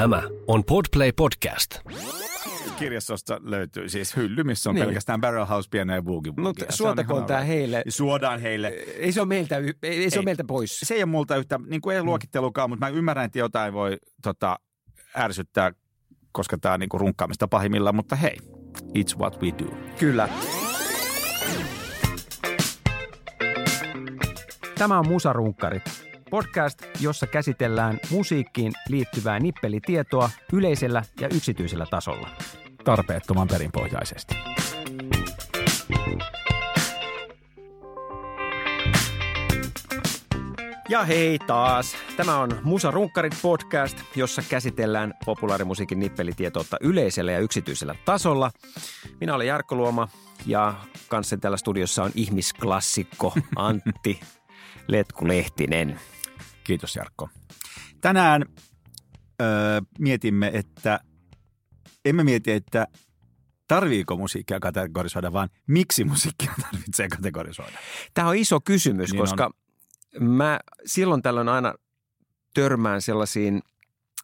Tämä on Podplay Podcast. Kirjastosta löytyy siis hylly, missä on niin. pelkästään Barrel House, pieniä ja boogie Mutta suotakoon tämä heille. Suodaan heille. Ei se ole meiltä, ei, ei se ole meiltä pois. Se ei ole multa yhtä, niin kuin ei luokittelukaan, mutta mä ymmärrän, että jotain voi tota, ärsyttää, koska tämä on niin kuin runkkaamista pahimmillaan, mutta hei, it's what we do. Kyllä. Tämä on Musarunkkarit, podcast, jossa käsitellään musiikkiin liittyvää nippelitietoa yleisellä ja yksityisellä tasolla. Tarpeettoman perinpohjaisesti. Ja hei taas. Tämä on Musa Runkkarit podcast, jossa käsitellään populaarimusiikin nippelitietoutta yleisellä ja yksityisellä tasolla. Minä olen Jarkko Luoma ja kanssani täällä studiossa on ihmisklassikko Antti Letku Lehtinen. Kiitos Jarkko. Tänään öö, mietimme, että emme mieti, että tarviiko musiikkia kategorisoida, vaan miksi musiikkia tarvitsee kategorisoida. Tämä on iso kysymys, Niin koska mä silloin tällöin aina törmään sellaisiin,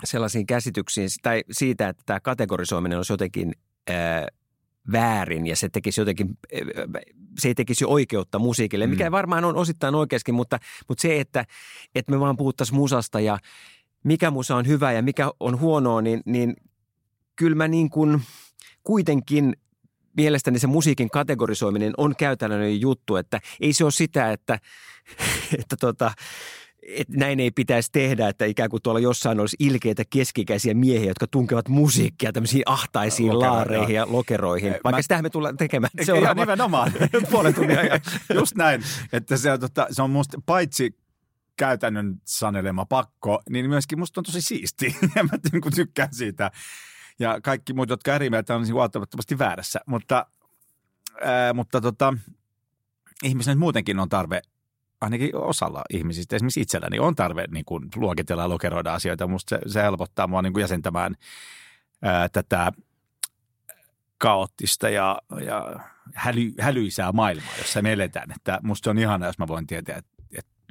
sellaisiin käsityksiin tai siitä, että tämä kategorisoiminen olisi jotenkin väärin ja se tekisi jotenkin, ää, se ei tekisi oikeutta musiikille, mikä Mm. varmaan on osittain oikeaskin, mutta, mutta se, että, että me vaan puhuttaisiin musasta ja mikä musa on hyvä ja mikä on huonoa, niin, niin kyllä mä niin kuin kuitenkin mielestäni se musiikin kategorisoiminen on käytännön juttu, että ei se ole sitä, että, että tota, että näin ei pitäisi tehdä, että ikään kuin tuolla jossain olisi ilkeitä keskikäisiä miehiä, jotka tunkevat musiikkia tämmöisiin ahtaisiin Lokeroihin, laareihin ja lokeroihin. Eh, Vaikka mä- sitähän me tullaan tekemään seuraava ihan nimenomaan. puolen tunnin ajan. Just näin, että se on, tota, se on musta paitsi käytännön sanelema pakko, niin myöskin musta on tosi siisti. Ja mä niin kuin tykkään siitä. Ja kaikki muut, jotka eri mieltä on niin huomattavasti väärässä. Mutta, ää, mutta tota, ihmisen muutenkin on tarve, ainakin osalla ihmisistä, esimerkiksi itselläni on tarve niin kuin luokitella ja lokeroida asioita. Musta se, se helpottaa mua niin kuin jäsentämään ää, tätä kaoottista ja, ja häly, hälyisää maailmaa, jossa me eletään. Että musta on ihana, jos mä voin tietää, että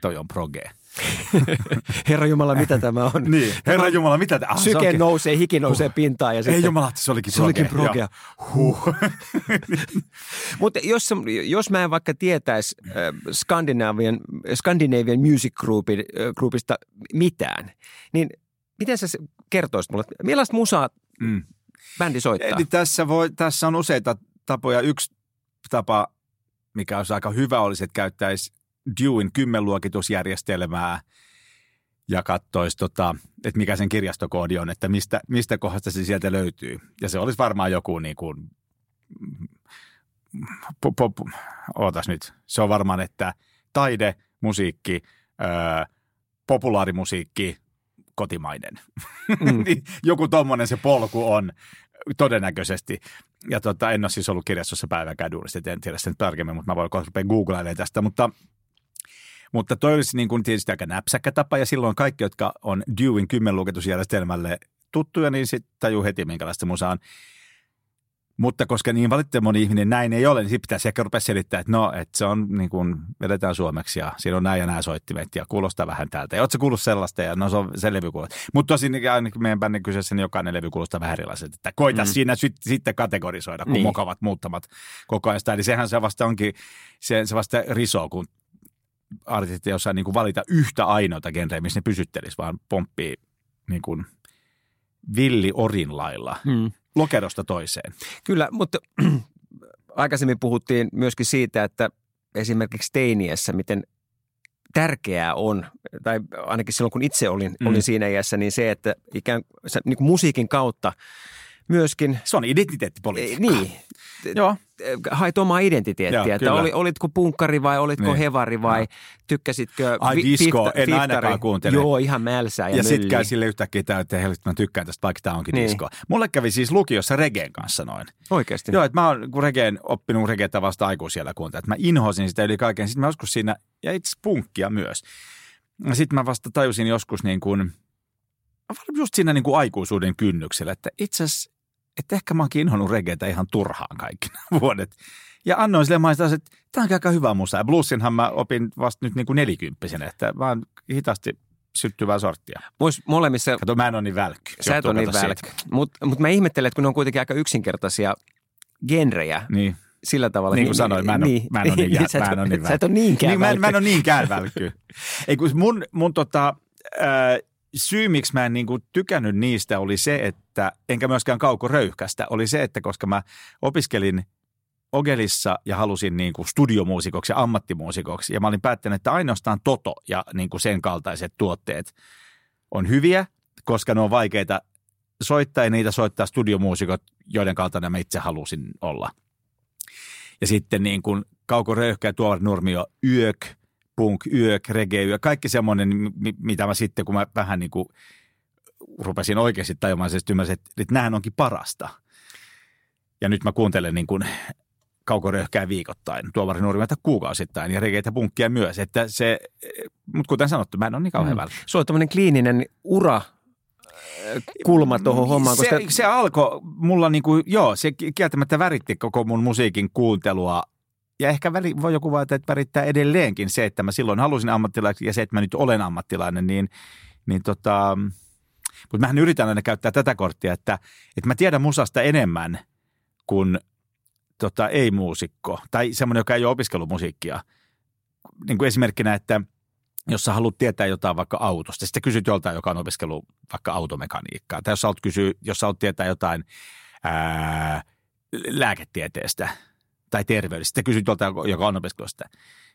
toi on proge. Herra Jumala, mitä tämä on? Niin, herra Jumala, mitä tämä? Ah, se Syke nousee, hiki nousee pintaan. Ja Ei sitten, jumala, se olikin se olikin progea. Huh. Mutta jos, jos mä en vaikka tietäisi äh, Scandinavian, Scandinavian Music Groupin, äh, Groupista mitään, niin miten sä se- kertoisit mulle, millaista musaa Mm. bändi soittaa? Eli tässä, voi, tässä on useita tapoja. Yksi tapa, mikä olisi aika hyvä, olisi, että käyttäisi Dewin kymmenluokitusjärjestelmää ja katsoisi, tota, että mikä sen kirjastokoodi on, että mistä, mistä kohdasta se sieltä löytyy. Ja se olisi varmaan joku niin kuin, po, po, po, ootas nyt, se on varmaan, että taide, musiikki, öö, populaarimusiikki, kotimainen. Mm. Niin joku tommonen se polku on todennäköisesti. Ja tota, en ole siis ollut kirjastossa päiväkään duunissa, et en tiedä sen tarkemmin, mutta mä voin kohta rupea googlailemaan tästä. Mutta, mutta toi olisi niin kuin tietysti aika näpsäkkä tapa, ja silloin kaikki, jotka on Dewin kymmenluokitusjärjestelmälle tuttuja, niin sitten tajuu heti, minkälaista musa on. Mutta koska niin valitettavan moni ihminen näin ei ole, niin sitten pitäisi ehkä rupea selittää, että no, että se on niin kuin, vedetään suomeksi ja siinä on nämä ja nämä soittimet ja kuulostaa vähän täältä. Ja ootko kuullut sellaista ja no se on se levy kuulostaa. Mutta tosin ainakin meidän bändin kyseessä niin jokainen levy kuulostaa vähän erilaiselta. Että koita mm. Siinä sit, sitten kategorisoida, kun niin. Niin. mokavat muuttamat koko ajan sitä. Eli sehän se vasta onkin, se, se vasta risoo, kun artistit ei osaa niin kuin valita yhtä ainoata genreä, missä ne pysyttelisi, vaan pomppii niin kuin villi orin lailla Mm. lokerosta toiseen. Kyllä, mutta aikaisemmin puhuttiin myöskin siitä, että esimerkiksi teiniässä, miten tärkeää on, tai ainakin silloin kun itse olin, Mm. olin siinä iässä, niin se, että ikään niin kuin musiikin kautta myöskin, Se on identiteettipolitiikka. niin, Joo. hait omaa identiteettiä, Joo, että oli, olitko punkkari vai olitko Niin. hevari vai Joo. tykkäsitkö Ai, disco, en ainakaan kuuntele. Joo, ihan mälsää ja, Ja, mölliä. käy sille yhtäkkiä tämä, että mä tykkään tästä, vaikka tämä onkin niin. Disco. Mulle kävi siis lukiossa regeen kanssa noin. Oikeasti. Joo, että mä oon kun regeen, oppinut regeetä vasta aikuisiellä kuuntelemaan. Että mä inhosin sitä yli kaiken. Sitten mä joskus siinä, ja itse punkkia myös. Sitten mä vasta tajusin joskus niin kuin, just siinä niin kuin aikuisuuden kynnyksellä, että itse asiassa, että ehkä mä oonkin inhonnut regeetä ihan turhaan kaikki nämä vuodet. Ja annoin sille maistaa, että tämä on aika hyvä musa. Ja bluesinhan mä opin vasta nyt niin kuin nelikymppisenä, että vaan hitaasti syttyvää sorttia. Vois molemmissa, Kato, mä en ole niin välkky. sä et ole niin välkky. Mutta mut mä ihmettelen, että kun ne on kuitenkin aika yksinkertaisia genrejä Niin. sillä tavalla. Niin kuin sanoin, mä en ole- mä en ole niin mä en ole niin sä et ole niinkään Niin, mä, en, mä en välkky. ole niinkään välkky. Ei, kun mun, mun tota, ää, syy, miksi mä en niinku tykännyt niistä oli se, että, enkä myöskään Kauko Röyhkästä, oli se, että koska mä opiskelin Ogelissa ja halusin niin kuin studiomuusikoksi ja ammattimuusikoksi. Ja mä olin päättänyt, että ainoastaan Toto ja niin kuin sen kaltaiset tuotteet on hyviä, koska ne on vaikeita soittaa ja niitä soittaa studiomuusikot, joiden kaltainen mä itse halusin olla. Ja sitten niin kuin Kauko Röyhkä ja Tuovar Nurmio, Yök, Punk, Yök, Reggae, Yök, kaikki semmoinen, mi- mitä mä sitten, kun mä vähän niin kuin rupesin oikeasti tajumaan, että ymmärsin, että, että nämähän onkin parasta. Ja nyt mä kuuntelen niin kuin kaukoröyhkää viikoittain, tuovari nuorimmalta kuukausittain ja regeitä punkkia myös. Että se, mutta kuten sanottu, mä en ole niin kauhean Mm. mm. Sulla on tämmöinen kliininen ura äh, kulma tuohon hommaan, koska se, se alkoi mulla niin kuin, joo, se ki- kieltämättä väritti koko mun musiikin kuuntelua. Ja ehkä väli, voi joku vaatia, että värittää edelleenkin se, että mä silloin halusin ammattilainen ja se, että mä nyt olen ammattilainen, niin, niin tota, mutta mähän yritän aina käyttää tätä korttia, että, että mä tiedän musasta enemmän kuin tota, ei-muusikko tai semmoinen, joka ei ole opiskellut musiikkia. Niin kuin esimerkkinä, että jos sä haluat tietää jotain vaikka autosta, sitten kysyt joltain, joka on opiskellut vaikka automekaniikkaa. Tai jos sä haluat, kysyä, jos sä haluat tietää jotain ää, lääketieteestä tai terveydestä, sitten kysyt joltain, joka on opiskellut sitä.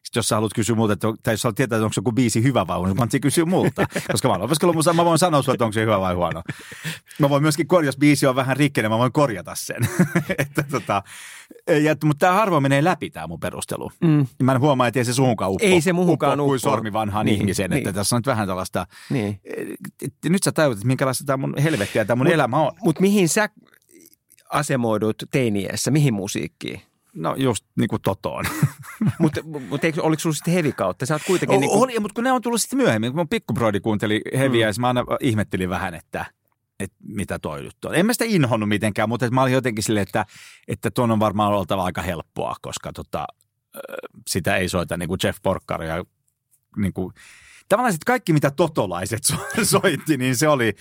Sitten jos sä haluat kysyä multa, että, tai jos sä haluat tietää, että onko joku biisi hyvä vai huono, mä kysyä multa. Koska mä opiskellut musaa, mä voin sanoa sulle, että onko se hyvä vai huono. Mä voin myöskin korjata, jos biisi on vähän rikkeinen, mä voin korjata sen. että, tota, ja, mutta tämä harvoin menee läpi tämä mun perustelu. Mm. Mä en huomaa, että ei se suhunkaan uppo. Ei se muhunkaan uppo. kuin sormi vanhaan Niin, niin, ihmiseen. niin. Että tässä on nyt vähän tällaista, niin. että nyt sä tajut, että minkälaista tämä mun helvettiä tämä mun Mut- elämä on. Mutta mihin sä asemoidut teiniässä, mihin musiikkiin? No just niin kuin totoon. Mutta mut, oliko sulla sitten heavy kautta? Sä oot kuitenkin O, niin kuin, oli, mutta kun ne on tullut sitten myöhemmin. Kun mun pikkubroidi kuunteli heviä, Mm. mm. mä aina ihmettelin vähän, että, että mitä toi nyt on. En mä sitä inhonnut mitenkään, mutta mä olin jotenkin silleen, että, että tuon on varmaan oltava aika helppoa, koska tota, sitä ei soita niin kuin Jeff Porcaro ja niin kuin, tavallaan sitten kaikki, mitä totolaiset so- soitti, niin se oli,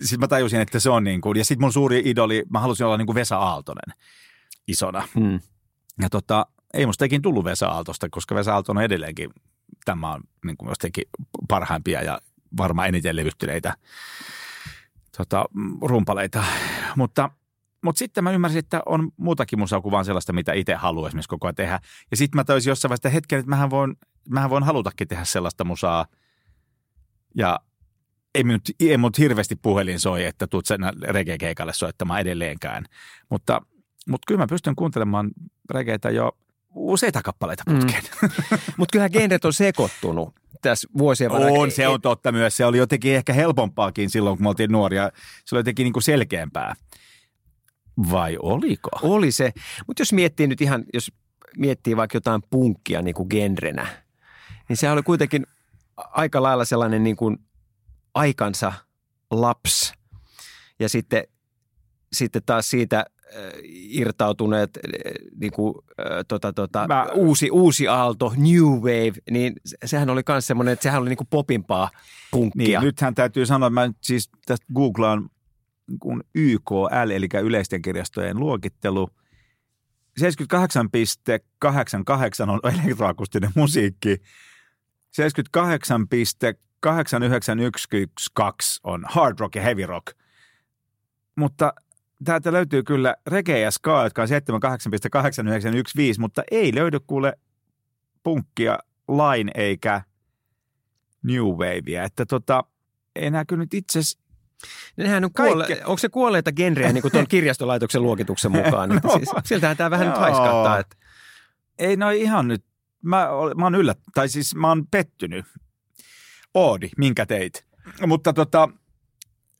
sitten mä tajusin, että se on niin kuin, ja sitten mun suuri idoli, mä halusin olla niin kuin Vesa Aaltonen isona. mm. Ja tota, ei musta ikin tullut Vesa Aaltosta, koska Vesa Aalto on edelleenkin, tämä on niin kuin jostakin parhaimpia ja varmaan eniten levyttyneitä tota, rumpaleita. Mutta, mutta sitten mä ymmärsin, että on muutakin musaa kuin vaan sellaista, mitä itse haluaa esimerkiksi koko ajan tehdä. Ja sitten mä tajusin jossain vaiheessa, hetken, että mähän voin, mähän voin halutakin tehdä sellaista musaa. Ja ei minut, ei mut hirveästi puhelin soi, että tuut sen reggae-keikalle soittamaan edelleenkään. Mutta, mutta kyllä mä pystyn kuuntelemaan reggaetä jo useita kappaleita putkeen. Mutta kyllähän genret on sekoittunut tässä vuosien varrella. On, se on totta myös. Se oli jotenkin ehkä helpompaakin silloin, kun me oltiin nuoria. Se oli jotenkin niin kuin selkeämpää. Vai oliko? Oli se. Mutta jos miettii nyt ihan, jos miettii vaikka jotain punkkia niin kuin genrenä, niin se oli kuitenkin aika lailla sellainen niin kuin aikansa laps. Ja sitten, sitten taas siitä irtautuneet äh, niin kuin, äh, tota, tota, Mä- uusi, uusi aalto, new wave, niin se- sehän oli myös semmoinen, että sehän oli niin kuin popimpaa punkkia. Niin, nythän täytyy sanoa, että mä nyt siis tästä googlaan kun YKL, eli yleisten kirjastojen luokittelu. 78,88 on elektroakustinen musiikki. 78,89112 on hard rock ja heavy rock. Mutta täältä löytyy kyllä reggae ja ska, jotka on 78,89115, mutta ei löydy kuule punkkia, line eikä new wavea. Että tota, ei nää kyllä nyt itse Nehän on Kaikke- kuolle, onko se kuolleita genrejä niin kuin tuon kirjastolaitoksen luokituksen mukaan? Niin, No. siis, siltähän tämä vähän nyt Joo. haiskahtaa. Että, ei no ihan nyt, mä, ol- mä oon yllät, tai siis mä oon pettynyt. Oodi, minkä teit? Mutta tota,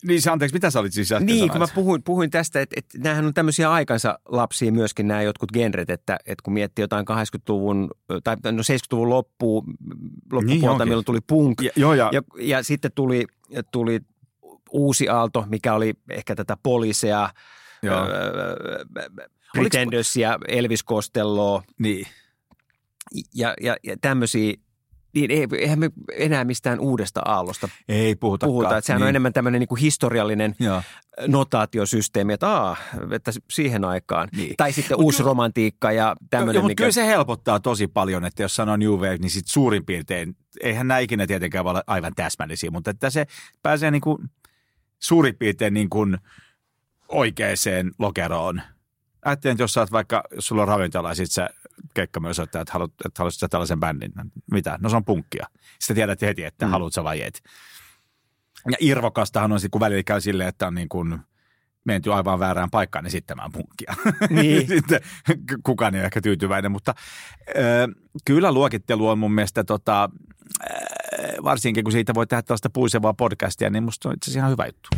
niin se anteeksi, mitä sä olit siis äsken niin, kun mä puhuin, puhuin tästä, että, että näähän on tämmöisiä aikansa lapsia myöskin nämä jotkut genret, että, että kun miettii jotain 80-luvun tai no 70-luvun loppuun, loppupuolta, onkin. milloin tuli punk, Ja, joo, ja, ja, ja sitten tuli, tuli uusi aalto, mikä oli ehkä tätä poliisea, joo, öö, Pretenders ja Elvis Costelloa niin. ja, ja, ja tämmöisiä niin ei, eihän me enää mistään uudesta aallosta Ei puhuta. puhuta. Että sehän niin. on enemmän tämmöinen niin kuin historiallinen Joo. notaatiosysteemi, että, aa, että siihen aikaan. Niin. Tai sitten Mut uusi kyllä- romantiikka ja tämmöinen. Mutta mikä... kyllä se helpottaa tosi paljon, että jos sanoo New Wave, niin sit suurin piirtein, eihän nämä ikinä tietenkään olla aivan täsmällisiä, mutta että se pääsee niin kuin suurin piirtein niin kuin oikeaan lokeroon. Ajattelin, että jos sä oot vaikka, jos sulla on ravintola ja sit sä keikka myös että, että, haluat, että haluaisit sä tällaisen bändin. Mitä? No se on punkkia. Sitten tiedät heti, että mm. haluat sä vai et. Ja irvokastahan on sitten, kun välillä käy silleen, että on niin kuin menty aivan väärään paikkaan esittämään punkkia. Niin. sitten kukaan ei ole ehkä tyytyväinen, mutta ö, kyllä luokittelu on mun mielestä tota, ö, varsinkin kun siitä voi tehdä tällaista puisevaa podcastia, niin musta on itse asiassa ihan hyvä juttu.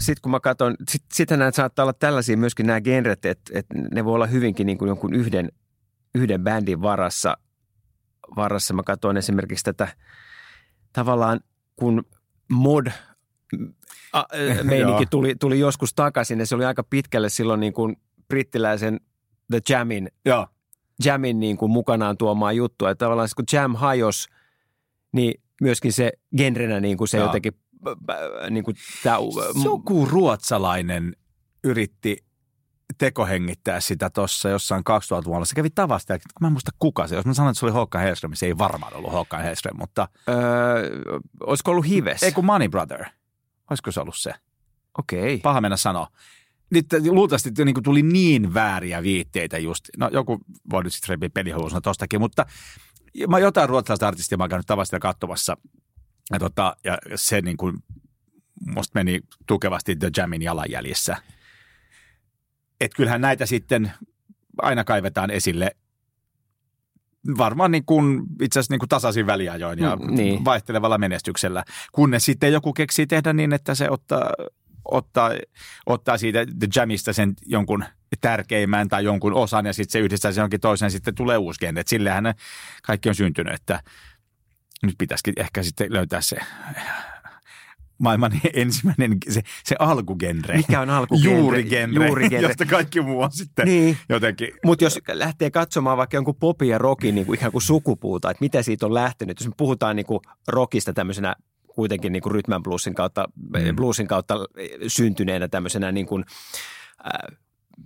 Sitten kun mä katson, sit, sitten nämä saattaa olla tällaisia myöskin nämä genret, että, että ne voi olla hyvinkin niin kuin jonkun yhden, yhden bändin varassa. varassa. Mä katson esimerkiksi tätä tavallaan, kun mod a- ä, meininki tuli, tuli joskus takaisin ja se oli aika pitkälle silloin niin kuin brittiläisen The Jamin, Joo. Jamin niin kuin mukanaan tuomaan juttua. Että tavallaan kun Jam hajos, niin myöskin se genrenä niin kuin se Joo. jotenkin niin kuin tämä, Joku ruotsalainen yritti tekohengittää sitä tuossa jossain 2000-luvulla. Se kävi tavasta, mä en muista kuka se. Jos mä sanon, että se oli Håkan Hellström, se ei varmaan ollut Håkan Hellström, mutta Öö, olisiko ollut Hives? ei kun Money Brother. Olisiko se ollut se? Okei. Paha mennä sanoa. Nyt luultavasti niin kuin tuli niin vääriä viitteitä just. No joku voi nyt sitten repiä pelihousuna tostakin, mutta mä jotain ruotsalaista artistia mä oon käynyt tavasta katsomassa. Ja, tota, ja se niin kuin musta meni tukevasti The Jamin jalanjäljissä. Että kyllähän näitä sitten aina kaivetaan esille varmaan niin kuin, itse asiassa niin kuin tasaisin väliajoin ja Mm, niin. vaihtelevalla menestyksellä. Kunnes sitten joku keksii tehdä niin, että se ottaa, ottaa, ottaa siitä The Jamista sen jonkun tärkeimmän tai jonkun osan ja sitten se yhdistää sen jonkin toisen ja sitten tulee uusi genre. Sillehän ne kaikki on syntynyt, että nyt pitäisikin ehkä sitten löytää se maailman ensimmäinen, se, se alkugenre. Mikä on alkugenre? Juurigenre, Juurigenre. josta kaikki muu on sitten Niin. jotenkin. Mutta jos lähtee katsomaan vaikka jonkun popin ja rockin niin kuin ikään kuin sukupuuta, että mitä siitä on lähtenyt, jos me puhutaan niin kuin rockista tämmöisenä kuitenkin niin kuin rhythm bluesin kautta, Mm. bluesin kautta syntyneenä tämmöisenä niin kuin, äh,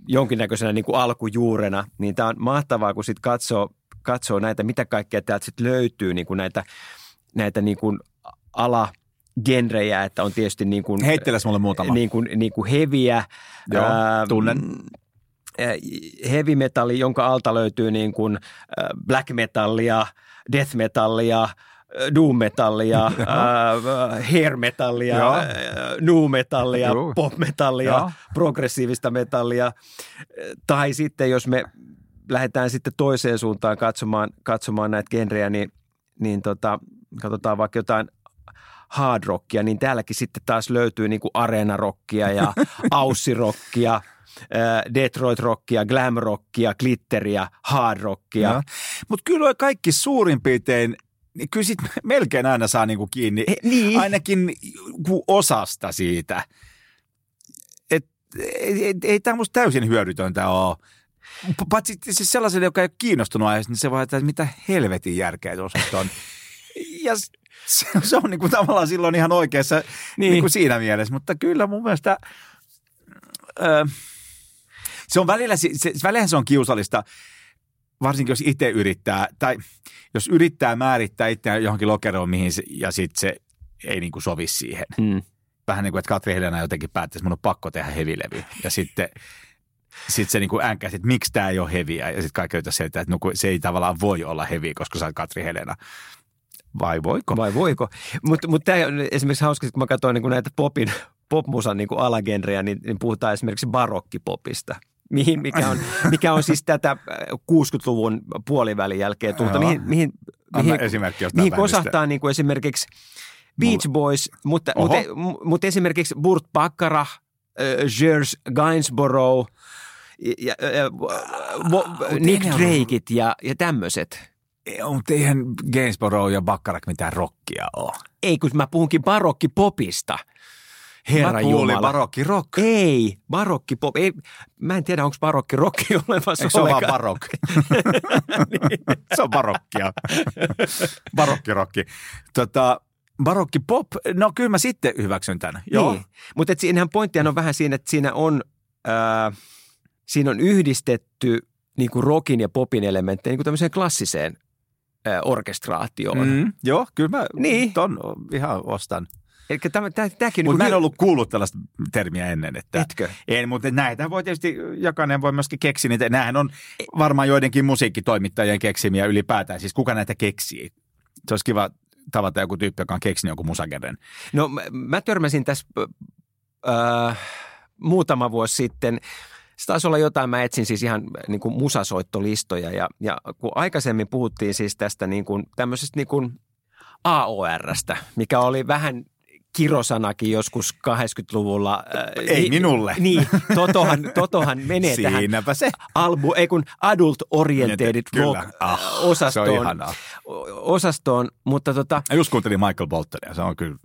jonkinnäköisenä niin kuin alkujuurena, niin tämä on mahtavaa, kun sitten katsoo, katsoo näitä, mitä kaikkea täältä sitten löytyy, niin kuin näitä, näitä niin kuin ala genrejä, että on tietysti niin kuin, mulle muutama. niin kuin, niin kuin heviä. Joo, ää, tunnen. Heavy metalli, jonka alta löytyy niin kuin black metallia, death metallia, doom metallia, ää, hair metallia, Joo. nu metallia, Joo. pop metallia, Joo. progressiivista metallia. Tai sitten jos me lähdetään sitten toiseen suuntaan katsomaan, katsomaan näitä genrejä, niin, niin tota, katsotaan vaikka jotain hard rockia, niin täälläkin sitten taas löytyy niin kuin areenarockia ja aussirockia, ää, Detroit rockia, glam rockia, glitteriä, hard rockia. Mutta kyllä kaikki suurin piirtein, niin kyllä sit melkein aina saa niinku kiinni Eh, niin. ainakin osasta siitä. Et, ei, ei, ei tämä musta täysin hyödytöntä ole. Paitsi siis sellaiselle, joka ei ole kiinnostunut aiheesta, niin se voi ajatella, että mitä helvetin järkeä tuossa on. Ja se, se on niinku tavallaan silloin ihan oikeassa niin. Niin. Niinku siinä mielessä, mutta kyllä mun mielestä ö, se on välillä, se, se, välillä se on kiusallista, varsinkin jos itse yrittää, tai jos yrittää määrittää itseään johonkin lokeroon, mihin se, ja sitten se ei niinku sovi siihen. Mm. Vähän niin kuin, että Katri Helena jotenkin päättäisi, että mun on pakko tehdä hevilevy. Ja sitten sit se niinku änkäsi, että miksi tämä ei ole heviä. Ja sitten kaikki yrittää selittää, että no, se ei tavallaan voi olla heviä, koska sä oot Katri Helena. Vai voiko? Vai voiko? Mutta mut tämä on esimerkiksi hauska, kun mä katsoin niin näitä popin, popmusan niin alagenrejä, niin, niin puhutaan esimerkiksi barokkipopista. Mihin, mikä, on, mikä on siis tätä äh, 60-luvun puolivälin jälkeen tulta, mihin, mihin, mihin, mihin kosahtaa niin kuin esimerkiksi Beach Boys, mutta, Oho. mutta, mutta esimerkiksi Burt Bacharach, äh, Gers Gainsborough, ja, ja, ja, vo- Nick Drakeit ja, ja tämmöiset. Mutta eihän Gainsborough ja Baccarat mitään rockia ole. Ei, kun mä puhunkin barokkipopista. Herra Mä kuulin barokki rock. Ei, barokki pop. Ei, mä en tiedä, onko barokki rocki olemassa Eikö se ole vaan barok? se on barokkia. Barokkirokki. Tota, barokki pop, no kyllä mä sitten hyväksyn tämän. Joo. Niin. Mutta siinähän pointtihan on vähän siinä, että siinä on, ää, siinä on yhdistetty niin kuin rockin ja popin elementtejä niin kuin tämmöiseen klassiseen ää, orkestraatioon. Mm. Joo, kyllä mä Niin. ton ihan ostan. Eli tämä, tämä, tämäkin Mutta mä niin en ollut kuullut tällaista termiä ennen. Että Etkö? En, mutta näitä voi tietysti, jokainen voi myöskin keksiä niitä. Nämähän on varmaan joidenkin musiikkitoimittajien keksimiä ylipäätään. Siis kuka näitä keksii? Se olisi kiva tavata joku tyyppi, joka on keksinyt joku musagenren. No mä, mä törmäsin tässä äh, muutama vuosi sitten. Se taisi olla jotain, mä etsin siis ihan niin kuin musasoittolistoja ja, ja kun aikaisemmin puhuttiin siis tästä niin kuin, tämmöisestä niin kuin AORstä, mikä oli vähän kirosanakin joskus 80-luvulla. Äh, Ei ni- minulle. Niin, Totohan, Totohan menee tähän Siinäpä se. albu, ei kun adult oriented rock Ah, äh, se on osastoon, ihanaa. osastoon, mutta tota, Mä just kuuntelin Michael Boltonia, se on kyllä.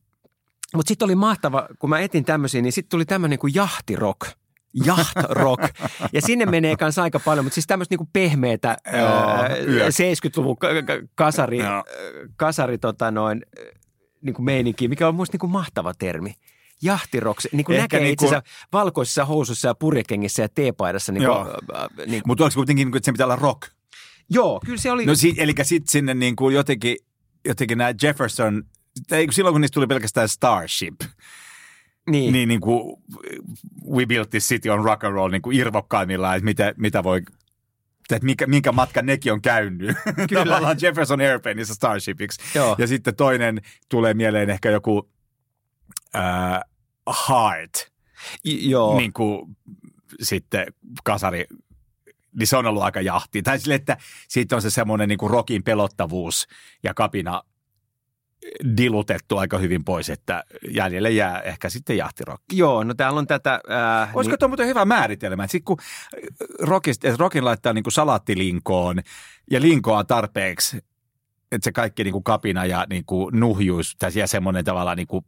mutta sitten oli mahtava, kun mä etin tämmöisiä, niin sitten tuli tämmöinen kuin jahtirock. Jahtrock. Ja sinne menee kanssa aika paljon, mutta siis tämmöistä niinku pehmeätä Joo, ää, yök. 70-luvun ka- ka- kasari, Joo. ää, kasari tota noin, niinku meininki, mikä on musta niinku mahtava termi. Jahtirock, niin kuin näkee niinku- itsensä valkoisissa housuissa ja purjekengissä ja teepaidassa. Niin kuin, niin kuin, Mutta oliko kuitenkin, niin kuin, että sen pitää olla rock? joo, kyllä se oli. No si- eli sitten sinne niin kuin jotenkin, jotenkin nämä Jefferson, silloin kun niistä tuli pelkästään Starship, niin. niin, niin kuin We Built This City on Rock and Roll niin kuin irvokkaimmillaan, että mitä, mitä voi, että minkä, minkä matkan nekin on käynyt. Kyllä. Tavallaan Jefferson Airplaneissa Starshipiksi. Joo. Ja sitten toinen tulee mieleen ehkä joku äh, Heart, I- joo. niin kuin sitten kasari, niin se on ollut aika jahti. Tai sille, että siitä on se semmoinen niin kuin rockin pelottavuus ja kapina dilutettu aika hyvin pois, että jäljelle jää ehkä sitten jahtirokki. Joo, no täällä on tätä... Ää, Olisiko tuo muuten hyvä määritelmä? Sitten kun rockist, että rockin laittaa niin kuin salaattilinkoon ja linkoa tarpeeksi, että se kaikki niin kuin kapina ja niin kuin nuhjuus tai ja semmoinen tavallaan niin kuin,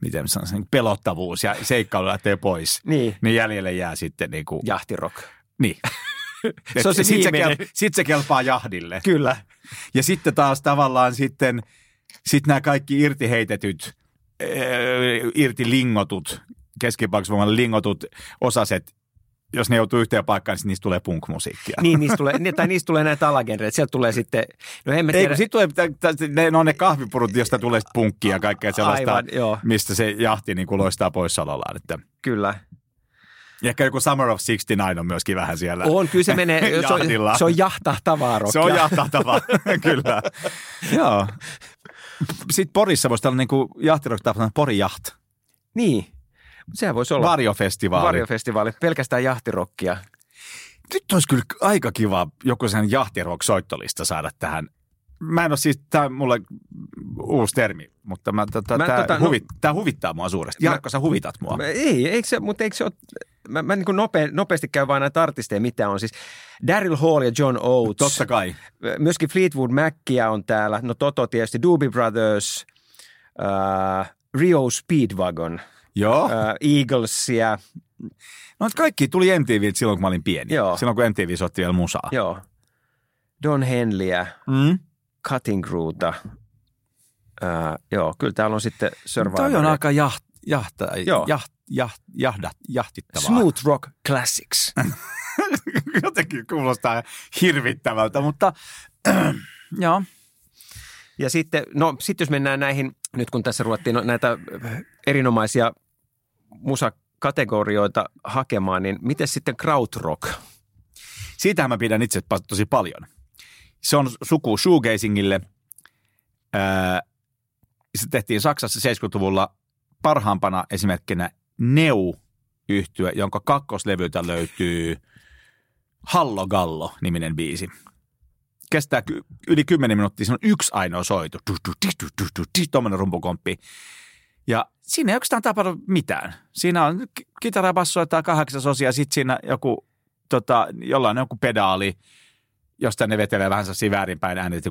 miten sanoisin, niin pelottavuus ja seikkailu lähtee pois. Niin, Niin jäljelle jää sitten niin kuin, jahtirock. niin. Se on se sitten viimeinen. kel, sit se kelpaa jahdille. Kyllä. Ja sitten taas tavallaan sitten sit nämä kaikki irtiheitetyt, äh, irtilingotut, keskipaikasvoiman lingotut osaset, jos ne joutuu yhteen paikkaan, niin niistä tulee punk-musiikkia. Niin, niistä tulee, tai niistä tulee näitä alagenreitä. Sieltä tulee sitten, no en mä Ei, tiedä. kun sitten tulee, ne, on ne kahvipurut, josta tulee sit punkkia ja kaikkea sellaista, Aivan, joo, mistä se jahti niin kuin loistaa poissaolollaan. Että. kyllä. Ja ehkä joku Summer of 69 on myöskin vähän siellä. On, kyllä se menee, se on, se on jahtahtavaa rockia. Se on jahtahtava, kyllä. Joo. Sitten Porissa voisi olla niin kuin jahtirokta, Pori Jaht. Niin, sehän voisi olla Varjofestivaali. varjofestivaali, pelkästään jahtirokkia. Nyt olisi kyllä aika kiva joku sen jahtirock-soittolista saada tähän. Mä en ole siis, tämä on mulle uusi termi, mutta mä, tota, Mä tämä, tota, no- huvit, tämä huvittaa mua suuresti. Jarkko, sä huvitat mua. Mä- Ei, eikö se, mutta eikö se ole, mä, mä niin kuin nope, nopeasti käyn vain näitä artisteja, mitä on siis. Daryl Hall ja John Oates. Totta kai. Myöskin Fleetwood Mackia on täällä. No Toto tietysti, Doobie Brothers, äh, Rio Speedwagon, Joo. äh, Eaglesia, No kaikki tuli MTV silloin, kun mä olin pieni. Joo. Silloin, kun MTV soitti vielä musaa. joo. Don Henleyä, Mm. Cutting Crewta. Äh, joo, kyllä täällä on sitten Survivor. Toi on aika jaht, jahta, Joo. jaht, jaht, jahdat, jahtittavaa. Smooth Rock Classics. Jotenkin kuulostaa hirvittävältä, mutta joo. Ja sitten, no sitten jos mennään näihin, nyt kun tässä ruvettiin no, näitä erinomaisia musakategorioita hakemaan, niin miten sitten krautrock? Siitähän mä pidän itse tosi paljon. Se on suku shoegazingille. Se tehtiin Saksassa 70-luvulla parhaampana esimerkkinä neu yhtye jonka kakkoslevyltä löytyy Hallo Gallo-niminen biisi. Kestää yli 10 minuuttia, se on yksi ainoa soitu. Tuommoinen rumpukomppi. Ja siinä ei oikeastaan tapahdu mitään. Siinä on ki- kitara, basso ja kahdeksasosia, sitten siinä joku, tota, jollain joku pedaali, jostain ne vetelee vähän sellaisia väärinpäin äänet,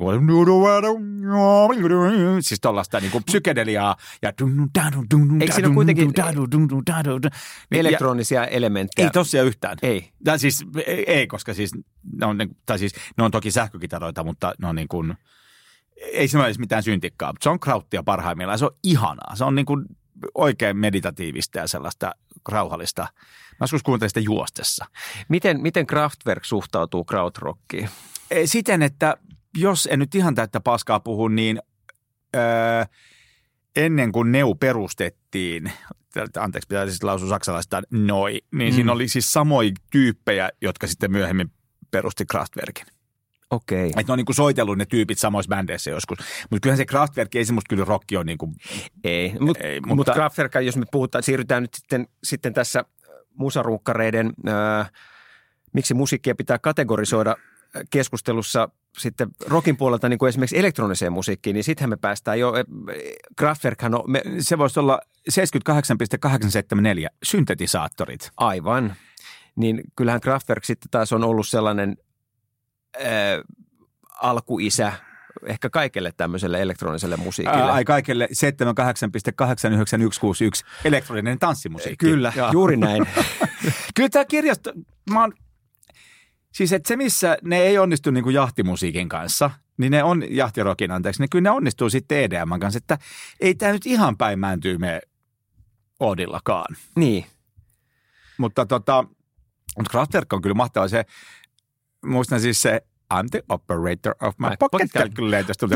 siis tollaista niin kuin psykedeliaa. Ja Eikö siinä ole kuitenkin Niin- elektronisia elementtejä? Ei tosiaan yhtään. Ei. Tai siis ei, ei, koska siis ne on, tai siis ne on toki sähkökitaroita, mutta ne on niin kuin, ei siinä ole edes mitään syntikkaa. Se on krauttia parhaimmillaan. Se on ihanaa. Se on niin kuin oikein meditatiivista ja sellaista rauhallista. Mä joskus kuuntelin sitä juostessa. Miten, miten Kraftwerk suhtautuu krautrockiin? E, Siten, että jos en nyt ihan täyttä paskaa puhu, niin öö, ennen kuin Neu perustettiin, anteeksi pitää siis lausua saksalaista noi, niin mm. siinä oli siis samoja tyyppejä, jotka sitten myöhemmin perusti Kraftwerkin. Okei. Että ne on niin kuin soitellut ne tyypit samoissa bändeissä joskus. Mutta kyllähän se Kraftwerk, ei se musta kyllä rokki on niin kuin, Ei, Mut, Ei, mutta- mutta Kraftwerk, jos me puhutaan, siirrytään nyt sitten, sitten tässä musarunkkareiden, ää, miksi musiikkia pitää kategorisoida ää, keskustelussa sitten rockin puolelta niin kuin esimerkiksi elektroniseen musiikkiin, niin sittenhän me päästään jo, e, Kraftwerkhan on, me, se voisi olla 78,874 syntetisaattorit. aivan, niin kyllähän Kraftwerk sitten taas on ollut sellainen ää, alkuisä ehkä kaikelle tämmöiselle elektroniselle musiikille. Ää, ai kaikille 78,89161 elektroninen tanssimusiikki. Kyllä, Joo. juuri näin. Kyllä tämä kirjasto, mä oon, siis että se missä ne ei onnistu niin kuin jahtimusiikin kanssa, niin ne on jahtirokin anteeksi, niin kyllä ne onnistuu sitten EDM kanssa, että ei tämä nyt ihan päin määntyy me Odillakaan. niin, Mutta tota, mutta Kraftwerk on kyllä mahtava se, muistan siis se I'm the operator of my pocket calculator.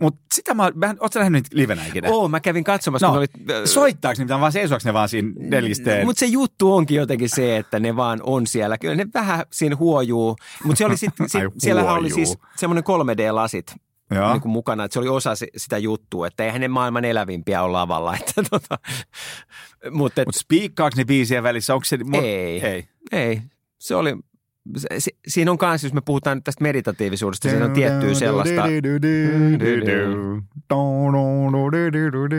Mutta sitä mä, mä ootko nähnyt livenä ikinä? Oo, mä kävin katsomassa, No, kun ne oli, Soittaako ne mitään vai seisoako ne vaan siinä nelisteen? Mutta se juttu onkin jotenkin se, että ne vaan on siellä. Kyllä ne vähän siinä huojuu. Mutta se oli sitten, sit, Ai siellähän oli siis semmoinen 3D-lasit Joo. niin kuin mukana, että se oli osa si- sitä juttua, että eihän ne maailman elävimpiä ole lavalla. Että tota, mutta Mutta spiikkaako ne biisien välissä? Onko se... Ei. ei. ei, se oli, se, si, siinä on kanssa, jos me puhutaan nyt tästä meditatiivisuudesta, siinä on tiettyä sellaista.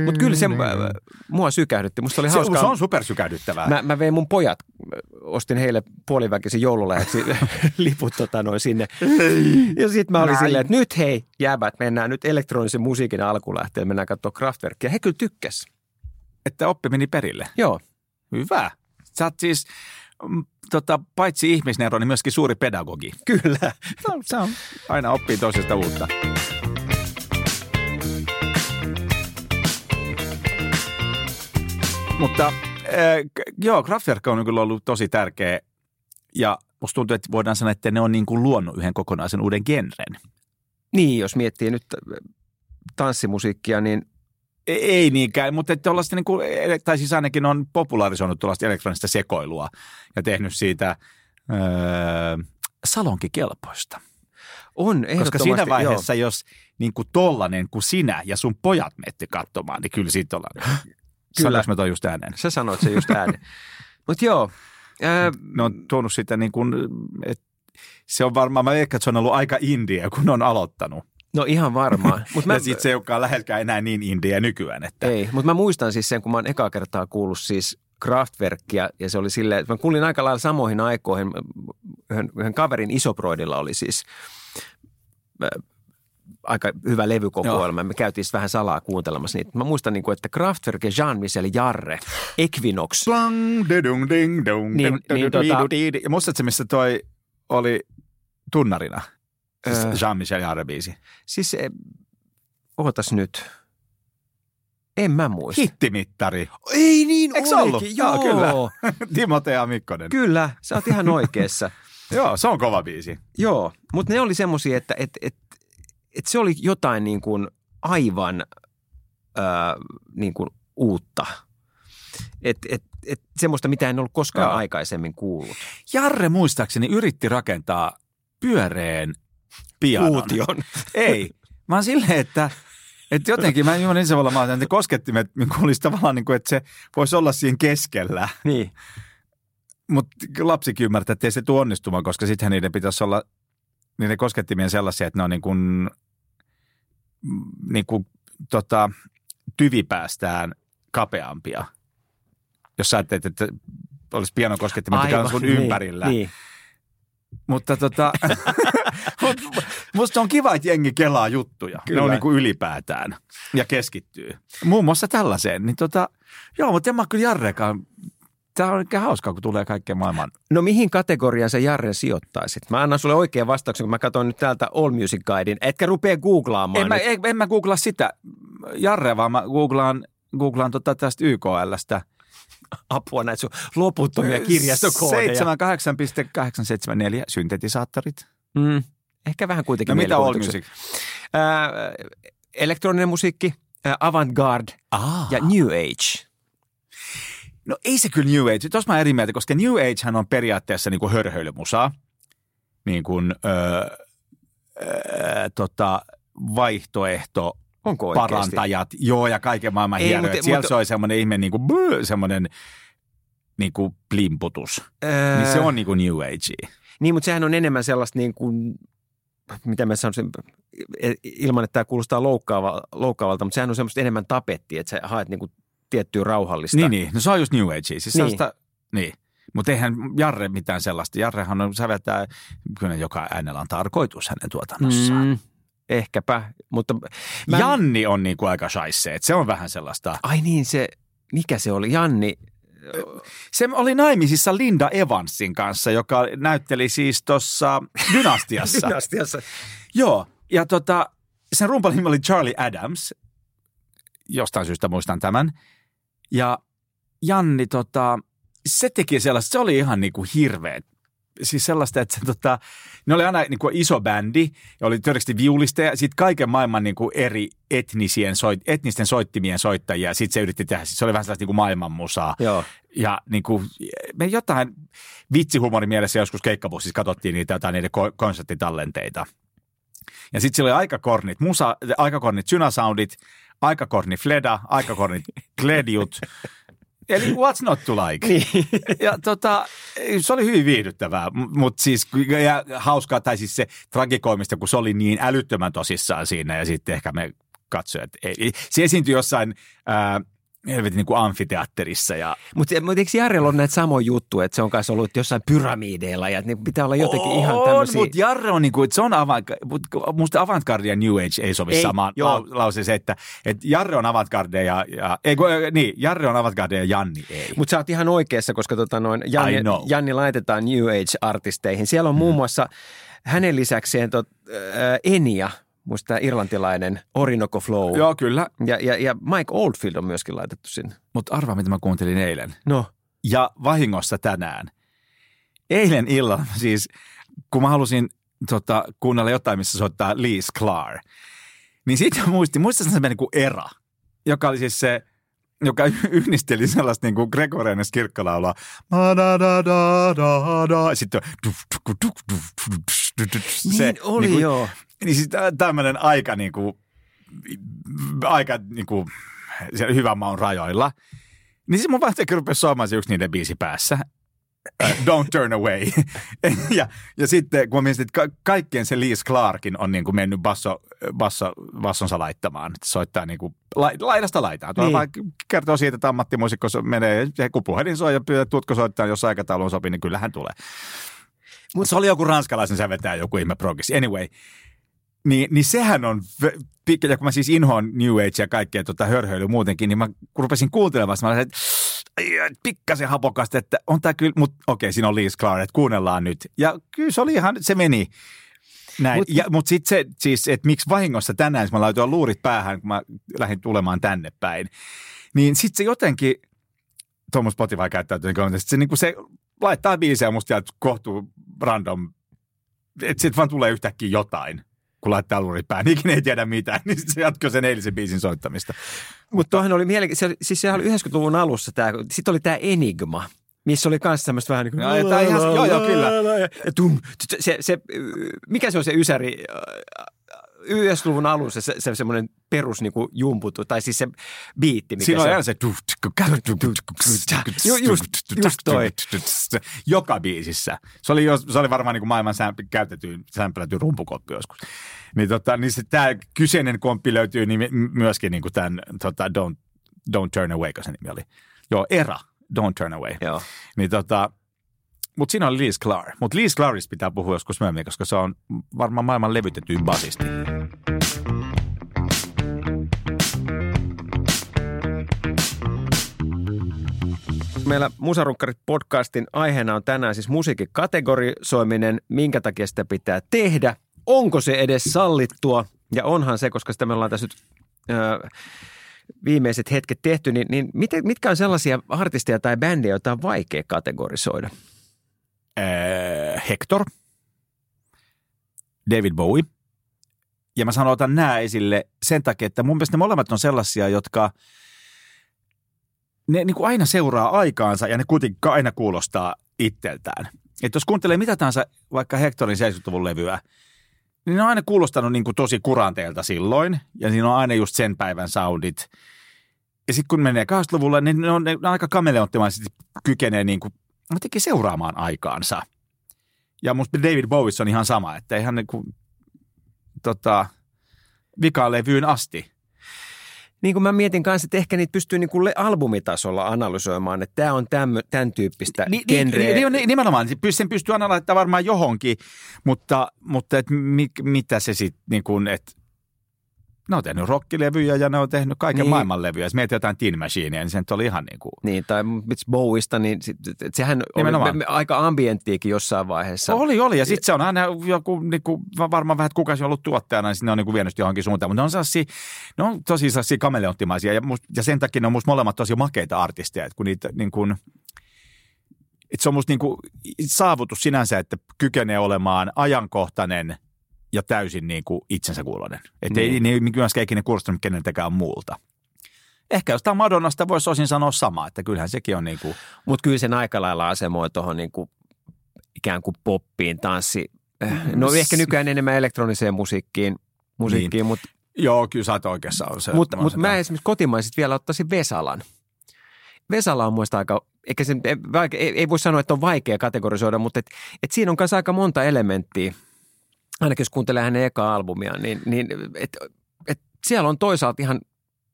Mutta kyllä se äh, mua sykähdytti. Musta oli Se, hauskaa. se on supersykähdyttävää. Mä, mä vein mun pojat, ostin heille puoliväkisin joululahjaksi liput tota noin sinne. Ja sitten mä olin silleen, että nyt hei, jääbät, mennään nyt elektronisen musiikin alkulähteen, mennään katsoa Kraftwerkia. He kyllä tykkäs. Että oppi meni perille. Joo, Hyvä. Sä oot siis mm, tota, paitsi ihmisnero, niin myöskin suuri pedagogi. kyllä. No, se on. Aina oppii toisesta uutta. Mutta äh, joo, Kraftwerk on kyllä ollut tosi tärkeä ja musta tuntuu, että voidaan sanoa, että ne on niin kuin luonut yhden kokonaisen uuden genren. Niin, jos miettii nyt tanssimusiikkia, niin Ei, ei niinkään, mutta että tuollaista niin kuin, tai siis ainakin on popularisoinut tuollaista elektronista sekoilua ja tehnyt siitä öö, salonkikelpoista. on Koska siinä vaiheessa, jos niin kuin tollanen kuin sinä ja sun pojat menette katsomaan, niin kyllä siitä ollaan. Sanoinko mä toi just ääneen? Joo, sä sanoit se just ääneen. Mutta joo, ää, Ne on tuonut sitä niin kuin, että se on varmaan, mä veikkaan, että se on ollut aika india, kun ne on aloittanut. No ihan varmaan. Mut Mä, ja sitten se ei olekaan lähelläkään enää niin india nykyään. Että, Ei, mutta mä muistan siis sen, kun mä oon ekaa kertaa kuullut siis Kraftwerkia, ja se oli silleen, että mä kuulin aika lailla samoihin aikoihin, yhden, yhden kaverin isoproidilla oli siis äh, aika hyvä levykokoelma. Me käytiin vähän salaa kuuntelemassa niitä. Mä muistan, niin kuin, että Kraftwerk ja Jean-Michel Jarre, Equinox. Plang, dedung, ding, Niin- niin tota-. Ja muistatko, missä toi oli tunnarina? Siis. Jean-Michel Jarre-biisi. Siis, eh, ootas nyt. En mä muista. Hittimittari. Ei niin Eikö ollut? Joo, Joo, kyllä. kyllä. Timotea Mikkonen. kyllä, sä oot ihan oikeassa. Joo, se on kova biisi. Joo, mutta ne oli semmoisia, että et, et, et se oli jotain niin kuin aivan ää, niin kuin uutta. Et, et, et semmoista, mitä en ollut koskaan Joo. aikaisemmin kuullut. Jarre muistaakseni yritti rakentaa pyöreän pianon. Uution. Ei. Mä oon silleen, että, että jotenkin, mä en ensin mä että ne koskettimet niin olisi tavallaan niin kuin, että se voisi olla siinä keskellä. Niin. Mutta lapsikin ymmärtää, että ei se tule onnistumaan, koska sittenhän niiden pitäisi olla, niiden koskettimien sellaisia, että ne on niin kuin, niin kuin tota, tyvipäästään kapeampia. Jos sä ajattelet, että olisi pianon koskettimet, mikä on sun niin, ympärillä. Niin. Mutta tota, mut, musta on kiva, että jengi kelaa juttuja. Kyllä. Ne on niin kuin ylipäätään ja keskittyy. Muun muassa tällaiseen. Niin tota, joo, mutta en mä kyllä Jarrekaan Tämä on oikein hauskaa, kun tulee kaikkeen maailman. No mihin kategoriaan sä Jarre sijoittaisit? Mä annan sulle oikean vastauksen, kun mä katson nyt täältä All Music Guidein. Etkä rupea googlaamaan En mä, en, en mä googlaa sitä Jarre, vaan mä googlaan, googlaan tota tästä YKLstä. apua näitä sun loputtomia kirjastokoodeja. 78.874 syntetisaattorit. Mm, ehkä vähän kuitenkin No mitä All. Music? Ää, elektroninen musiikki, ää, avantgarde Ah. ja new age. No ei se kyllä New Age. Tuossa mä eri mieltä, koska New Agehän on periaatteessa niin kuin hörhöilymusaa. Niin kuin, öö, öö, tota, vaihtoehto Onko oikeasti? parantajat, joo, ja kaiken maailman Ei, hienoja. mutta- Siellä mutta- soi semmoinen ihme niin kuin, bö, semmoinen niin kuin plimputus. Öö, Niin se on niin kuin New Age. Niin, mutta sehän on enemmän sellaista niin kuin, mitä mä sanoisin, e- ilman että tämä kuulostaa loukkaava, loukkaavalta, mutta sehän on semmoista enemmän tapettia, että sä haet niin kuin tiettyä rauhallista. Niin, niin. No se on just New Age. Siis Niin. sellaista, niin. Mutta eihän Jarre mitään sellaista. Jarrehan on säveltää, kyllä joka äänellä on tarkoitus hänen tuotannossaan. Mm, ehkäpä, mutta... Mä... Janni on niin kuin aika shaisse, että se on vähän sellaista. Ai niin, se, mikä se oli? Janni, Se oli naimisissa Linda Evansin kanssa, joka näytteli siis tuossa Dynastiassa. Dynastiassa. Joo, ja tota, sen rumpalin nimi oli Charlie Adams. Jostain syystä muistan tämän. Ja Janni, tota, se teki sellaista, se oli ihan niinku hirveä. Siis sellaista, että se, tota, ne oli aina niinku iso bändi ja oli todennäköisesti viulisteja. Sitten kaiken maailman niinku eri etnisien soit, etnisten soittimien soittajia. Sitten se yritti tehdä, siis se oli vähän sellaista niinku maailmanmusaa. Joo. Ja niin kuin, me jotain vitsihumorin mielessä joskus keikkabussissa katsottiin niitä jotain niiden ko- konserttitallenteita. Ja sitten siellä oli aikakornit, musa, aikakornit synasoundit, aikakorni fleda, aikakornit kledjut. Eli what's not to like? Niin. Ja tota, se oli hyvin viihdyttävää, mutta siis ja hauskaa, tai siis se tragikoimista, kun se oli niin älyttömän tosissaan siinä ja sitten ehkä me katsojat, ei, se esiintyi jossain ää, helvetin niin kuin amfiteatterissa ja Mutta mut eikö Jarrella ole näitä samoja juttuja, että se on kanssa ollut jossain pyramideilla ja että ne pitää olla jotenkin ihan tämmöisiä... mutta Jarre on niinku, että se on avant, musta avantgarde ja New Age ei sovi Ei, samaan joo. lau, lauseeseen, että, että Jarre on avantgarde ja, ja ei, kun, niin, Jarre on avantgarde ja Janni ei. Mutta sä oot ihan oikeassa, koska tota noin, Janni. Mm. Janni laitetaan New Age-artisteihin. Siellä on muun muassa hänen lisäkseen tot, äh, Enia, musta tää irlantilainen Orinoco Flow. Joo, kyllä. Ja, ja, ja Mike Oldfield on myöskin laitettu sinne. Mutta arvaa, mitä mä kuuntelin eilen. No, Ja vahingossa tänään. Eilen illalla siis, kun mä halusin tota, kuunnella jotain, missä soittaa Lee Sklar, niin siitä muistin, muistan semmoinen niin kuin Era, joka oli siis se, joka yhdisteli sellaista niin kuin gregorianis kirkkolaulua. Sitten duf, niin oli niin kuin, joo. Niin siis tämmöinen aika niin kuin, aika niin kuin, hyvän maun rajoilla. Niin siis mun vaihtoehto rupesi soimaan se yksi niiden biisi päässä. Uh, Don't Turn Away. ja, ja sitten kun mä mietin, että ka- kaikkien se Lee Clarkin on niin kuin mennyt basso, basso, bassonsa laittamaan. Että soittaa niin kuin la, laidasta laitaan. Tuolla Niin. vaan kertoo siitä, että ammattimuusikko menee, ja kun puhelin soi ja pyydät, tuutko soittaa, jos aikataulu on sopii, niin kyllähän tulee. Mutta se oli joku ranskalaisen säveltäjä, joku ihme progis. Anyway, niin, niin sehän on, ja kun mä siis inhoan New Age ja kaikkea tota hörhöilyä muutenkin, niin mä rupesin kuuntelemaan, mä olin, että pikkasen hapokasta, että on tää kyllä, mutta okei, siinä on Lee Sklar, että kuunnellaan nyt. Ja kyllä se oli ihan, se meni. Näin. Mut- Mut, mutta sitten se, siis, että miksi vahingossa tänään, kun mä laitoin luurit päähän, kun mä lähdin tulemaan tänne päin, niin sitten se jotenkin, tuommoista Spotify käyttäytyy, niin se, niin se laittaa biisejä musta kohtuu random, että sitten vaan tulee yhtäkkiä jotain kun laittaa luurit päähän, niin ikinä ei tiedä mitään, niin se jatkoi sen eilisen biisin soittamista. Mutta tuohan oli mielenkiintoista. Siis sehän oli 90-luvun alussa tämä, sitten oli tämä Enigma, missä oli myös tämmöistä vähän niin kuin... Ihan- joo, joo, kyllä. Tum, se, se, mikä se on se ysäri, 90-luvun alussa se, se semmoinen perus niin kuin jumputu, tai siis se biitti, mikä Siinä se on on. aina se... Ju- just- just toi. Joka biisissä. Se oli, se oli varmaan niin kuin maailman sämp- käytetyin, sämplätyin rumpukoppi joskus. Niin, tota, niin se, tämä kyseinen komppi löytyy nimi, myöskin niin kuin tämän tota, Don't, Don't Turn Away, kun se nimi oli. Joo, Era, Don't Turn Away. Joo. Niin tota, Mutta siinä on Lee Sklar. Mutta Lee Sklarista pitää puhua joskus myöhemmin, koska se on varmaan maailman levytetyin basisti. Meillä Musarukkarit podcastin aiheena on tänään siis musiikin kategorisoiminen, minkä takia sitä pitää tehdä, onko se edes sallittua ja onhan se, koska sitä me ollaan tässä nyt ö, viimeiset hetket tehty, niin, niin mitkä on sellaisia artisteja tai bändejä, joita on vaikea kategorisoida? Äh, Hector, David Bowie. Ja mä sanon, otan nämä esille sen takia, että mun mielestä ne molemmat on sellaisia, jotka ne niin kuin aina seuraa aikaansa ja ne kuitenkin aina kuulostaa itseltään. Että jos kuuntelee mitä tahansa vaikka Hectorin 70-luvun levyä, niin ne on aina kuulostanut niin kuin tosi kuranteelta silloin ja siinä on aina just sen päivän soundit. Ja sitten kun menee 80-luvulle, niin ne on, ne on aika kameleonttimaisesti kykenee niin kuin jotenkin seuraamaan aikaansa. Ja musta David Bowie on ihan sama, että ihan niin kuin, tota, vikalevyyn asti. Niin kuin mä mietin kanssa, että ehkä niitä pystyy niin kuin albumitasolla analysoimaan, että tämä on tämän, tämän tyyppistä Ni, genreä. ni, ni, nimenomaan, sen pystyy analysoimaan varmaan johonkin, mutta, mutta et mi, mitä se sitten, niin kuin, että ne on tehnyt rockilevyjä ja ne on tehnyt kaiken niin. maailman levyjä. Jos mietit jotain Teen Machinea, niin se nyt oli ihan niin kuin... Niin, tai Bowista, niin sit, sehän Nimenomaan. oli aika ambienttiikin jossain vaiheessa. Oli, oli. Ja sitten se on aina joku, niin kuin, varmaan vähän, että kuka se on ollut tuottajana, niin ne on niin kuin vienyt johonkin suuntaan. Mutta ne on, sellaisia, ne on tosi sellaisia kameleonttimaisia ja, must, ja sen takia ne on musta molemmat tosi makeita artisteja, että kun niitä niin kuin, että se on musta niin kuin saavutus sinänsä, että kykenee olemaan ajankohtainen – ja täysin niin kuin itsensä kuulonen. Että niin. ei, ei myöskään ikinä kuulostanut keneltäkään muulta. Ehkä jostain Madonnasta voisi osin sanoa sama, että kyllähän sekin on niin kuin... Mutta kyllä sen aika lailla asemoi tuohon niin kuin ikään kuin poppiin, tanssi. Eh, no ehkä nykyään enemmän elektroniseen musiikkiin, musiikkiin niin. mutta... Joo, kyllä sä oot oikeassa. Mutta mut mä esimerkiksi kotimaiset vielä ottaisin Vesalan. Vesala on muista aika, eikä sen, ei, ei voi sanoa, että on vaikea kategorisoida, mutta et, et siinä on myös aika monta elementtiä – ainakin jos kuuntelee hänen eka albumia, niin, niin et, et siellä on toisaalta ihan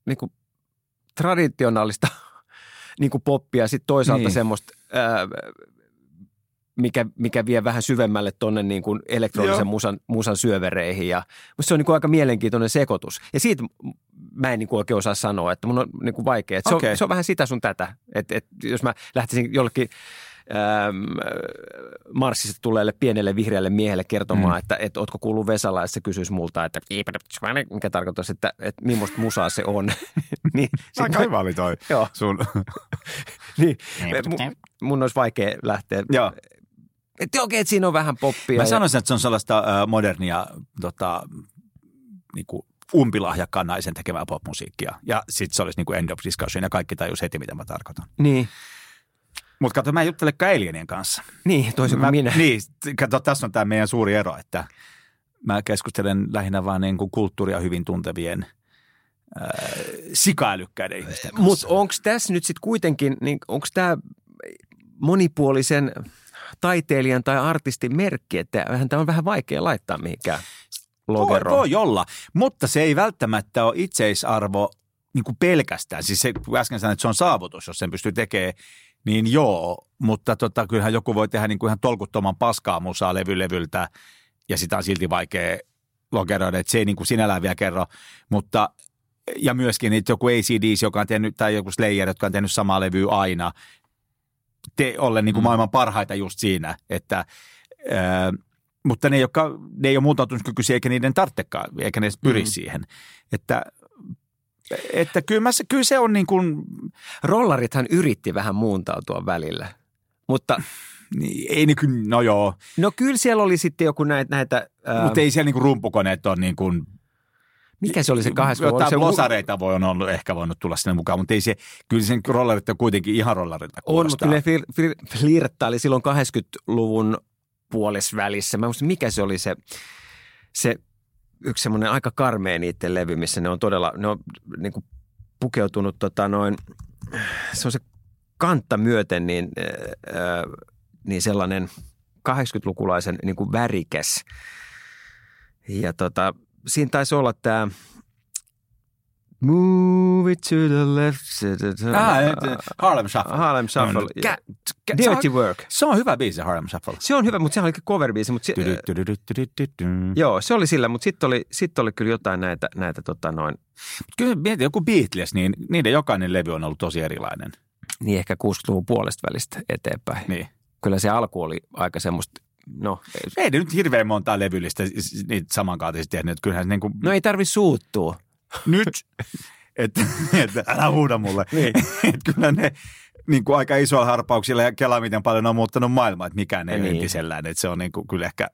niin kuin traditionaalista niin kuin poppia, sitten toisaalta niin. semmoista, ää, mikä, mikä vie vähän syvemmälle tuonne niin kuin elektronisen musan, musan syövereihin. Ja, se on niin kuin aika mielenkiintoinen sekoitus. Ja siitä mä en niin kuin oikein osaa sanoa, että mun on niin kuin vaikea. okay. se, on, se on vähän sitä sun tätä. Että et, jos mä lähtisin jollekin – ähm, Marsista tuleelle pienelle vihreälle miehelle kertomaan, mm. että, että ootko kuullut Vesala, ja se kysyisi multa, että mikä tarkoittaa, että, että millaista musaa se on. niin, Aika hyvä oli toi joo. sun. niin, mun, mun olisi vaikea lähteä. Joo. Että okei, että siinä on vähän poppia. Mä sanoisin, että se on sellaista uh, modernia tota, niin kuin umpilahjakkaan naisen tekevää popmusiikkia. Ja sitten se olisi niin kuin end of discussion ja kaikki tajus heti, mitä mä tarkoitan. Niin. Mutta kato, mä en juttele Alienien kanssa. Niin, toisin kuin mä, minä. Niin, kato, tässä on tämä meidän suuri ero, että mä keskustelen lähinnä vaan niin kuin kulttuuria hyvin tuntevien äh, sikaälykkäiden ihmisten kanssa. Mutta onko tässä nyt sitten kuitenkin, niin onko tämä monipuolisen taiteilijan tai artistin merkki, että tämä on vähän vaikea laittaa mihinkään logeroon? Voi, voi olla, mutta se ei välttämättä ole itseisarvo niin kuin pelkästään. Siis se, äsken sanoin, että se on saavutus, jos sen pystyy tekemään niin joo, mutta tota, kyllähän joku voi tehdä niin kuin ihan tolkuttoman paskaa musaa levylevyltä ja sitä on silti vaikea logeroida, että se ei niin kuin sinällään vielä kerro, mutta ja myöskin että joku ACDC, joka on tehnyt, tai joku Slayer, jotka on tehnyt samaa levyä aina, te ollen niin kuin mm. maailman parhaita just siinä, että ää, mutta ne, jotka, ne ei ole muutautumiskykyisiä eikä niiden tarvitsekaan, eikä ne edes pyri mm. siihen. Että että kyllä, mä, kyllä se on niin kuin... Rollarithan yritti vähän muuntautua välillä, mutta... Niin, ei niin kuin, no joo. No kyllä siellä oli sitten joku näitä... näitä Mutta ei siellä niin kuin rumpukoneet ole niin kuin... Mikä se oli se 80 Jotain losareita voi on ollut, ehkä voinut tulla sinne mukaan, mutta ei se, kyllä sen rollarit on kuitenkin ihan rollarilta On, mutta kyllä flir, flir, flirttaili silloin 80-luvun puolesvälissä. Mä muistan, mikä se oli se, se yksi semmoinen aika karmea niiden levy, missä ne on todella, ne on niin kuin pukeutunut tota noin, se on se kantta myöten niin, niin sellainen 80-lukulaisen niin kuin värikäs. Ja tota, siinä taisi olla tämä Move it to the left. Ah, et, Harlem Shuffle. Harlem Shuffle. Kä- kä- Dirty se on, Work. Se on hyvä biisi, Harlem Shuffle. Se on hyvä, mutta sehän oli cover-biisi. Mutta se, joo, se oli sillä, mutta sitten oli, sit oli kyllä jotain näitä, näitä tota noin, Kyllä mietin, joku Beatles, niin niiden jokainen levy on ollut tosi erilainen. niin ehkä 60-luvun puolesta välistä eteenpäin. Niin. Kyllä se alku oli aika semmoista, no, Ei ne nyt hirveän montaa levyllistä niitä samankaatisesti tehnyt. Kyllähän se niin kuin, no ei tarvi suuttua. Nyt, että, että älä huuda mulle. Niin. että kyllä ne niin kuin aika isoilla harpauksilla ja kela miten paljon on muuttanut maailmaa, että mikään ei Niin. entisellään. Että se on niin kuin, kyllä ehkä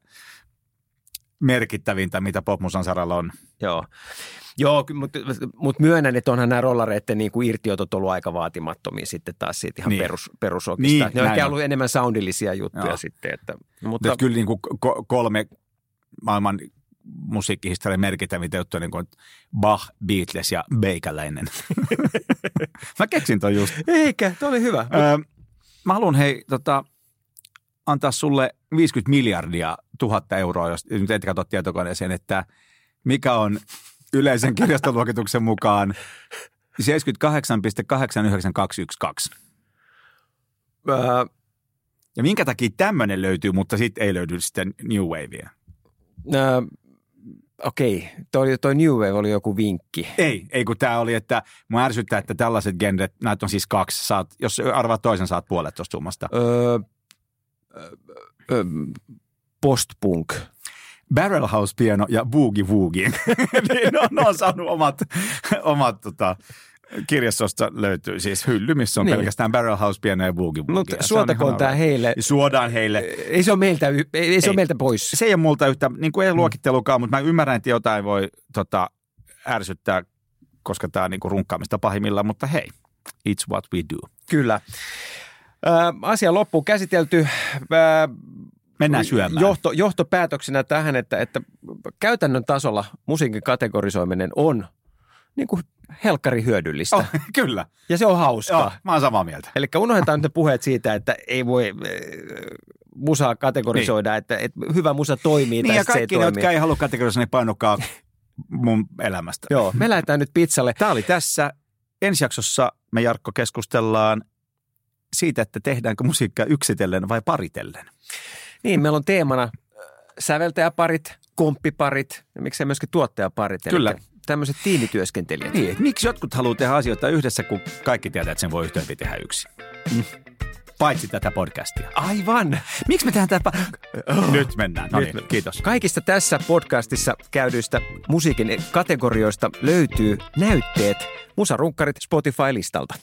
merkittävintä, mitä popmusan saralla on. Joo. Joo, mutta mut myönnän, että onhan nämä rollareiden niin kuin irtiotot ollut aika vaatimattomia sitten taas siitä ihan niin. Perus, perusokista. Niin, ne on ollut enemmän soundillisia juttuja Joo. sitten. Että, Mutta mutta kyllä niin kuin ko- kolme maailman musiikkihistorian merkittävintä juttuja, niin kuin Bach, Beatles ja Beikäläinen. Mä keksin ton just. eikä, tuo oli hyvä. Öö, mä haluan hei tota, antaa sulle 50 miljardia tuhatta euroa, jos nyt et katso tietokoneeseen, että mikä on yleisen kirjastoluokituksen mukaan 78,89212. Öö, Ja minkä takia tämmöinen löytyy, mutta sitten ei löydy sitten New Wavea? öö, okei, toi, toi New Wave oli joku vinkki. Ei, ei kun tämä oli, että mua ärsyttää, että tällaiset genret, näitä on siis kaksi, saat, jos arvaat toisen, saat puolet tuosta summasta. Öö, öö, postpunk. Barrel House Piano ja Boogie Woogie. niin on, ne on saanut omat, omat tota, kirjastosta löytyy siis hylly, missä on Niin. pelkästään Barrel House Piano ja Boogie. Mutta suotakoon tämä heille. Suodaan heille. Ei se ole meiltä, y- ei, ei se ole Ei. meiltä pois. Se ei ole multa yhtä, niin kuin ei luokittelukaan, mutta mä ymmärrän, että jotain voi tota, ärsyttää, koska tämä on niin kuin runkkaamista pahimmillaan, mutta hei, it's what we do. Kyllä. Ö, asia loppuun käsitelty. Ö, Mennään syömään. Johto, johtopäätöksenä tähän, että, että käytännön tasolla musiikin kategorisoiminen on niin kuin helkkari hyödyllistä. Oh, kyllä, Ja se on hauskaa. Joo, mä oon samaa mieltä. Eli unohdetaan nyt ne puheet siitä, että ei voi äh, musaa kategorisoida, niin. että, että hyvä musa toimii Niin tai ja sit se ei kaikki ne, toimi. jotka ei halua kategorisoida, ne painokaa mun elämästä. Joo, me lähdetään nyt pizzalle. Tämä oli tässä. Ensi jaksossa me Jarkko keskustellaan siitä, että tehdäänkö musiikkia yksitellen vai paritellen. Niin, meillä on teemana äh, säveltäjäparit, komppiparit ja miksei myöskin tuottajaparit. Kyllä. Eli tämmöiset tiimityöskentelijät. Niin, että miksi jotkut haluaa tehdä asioita yhdessä, kun kaikki tietää, että sen voi hyvin tehdä yksin? Paitsi tätä podcastia. Aivan. Miksi me tehdään tätä? Nyt mennään. No Nyt niin, kiitos. Kaikista tässä podcastissa käydyistä musiikin kategorioista löytyy näytteet Musarunkkarit Spotify-listalta.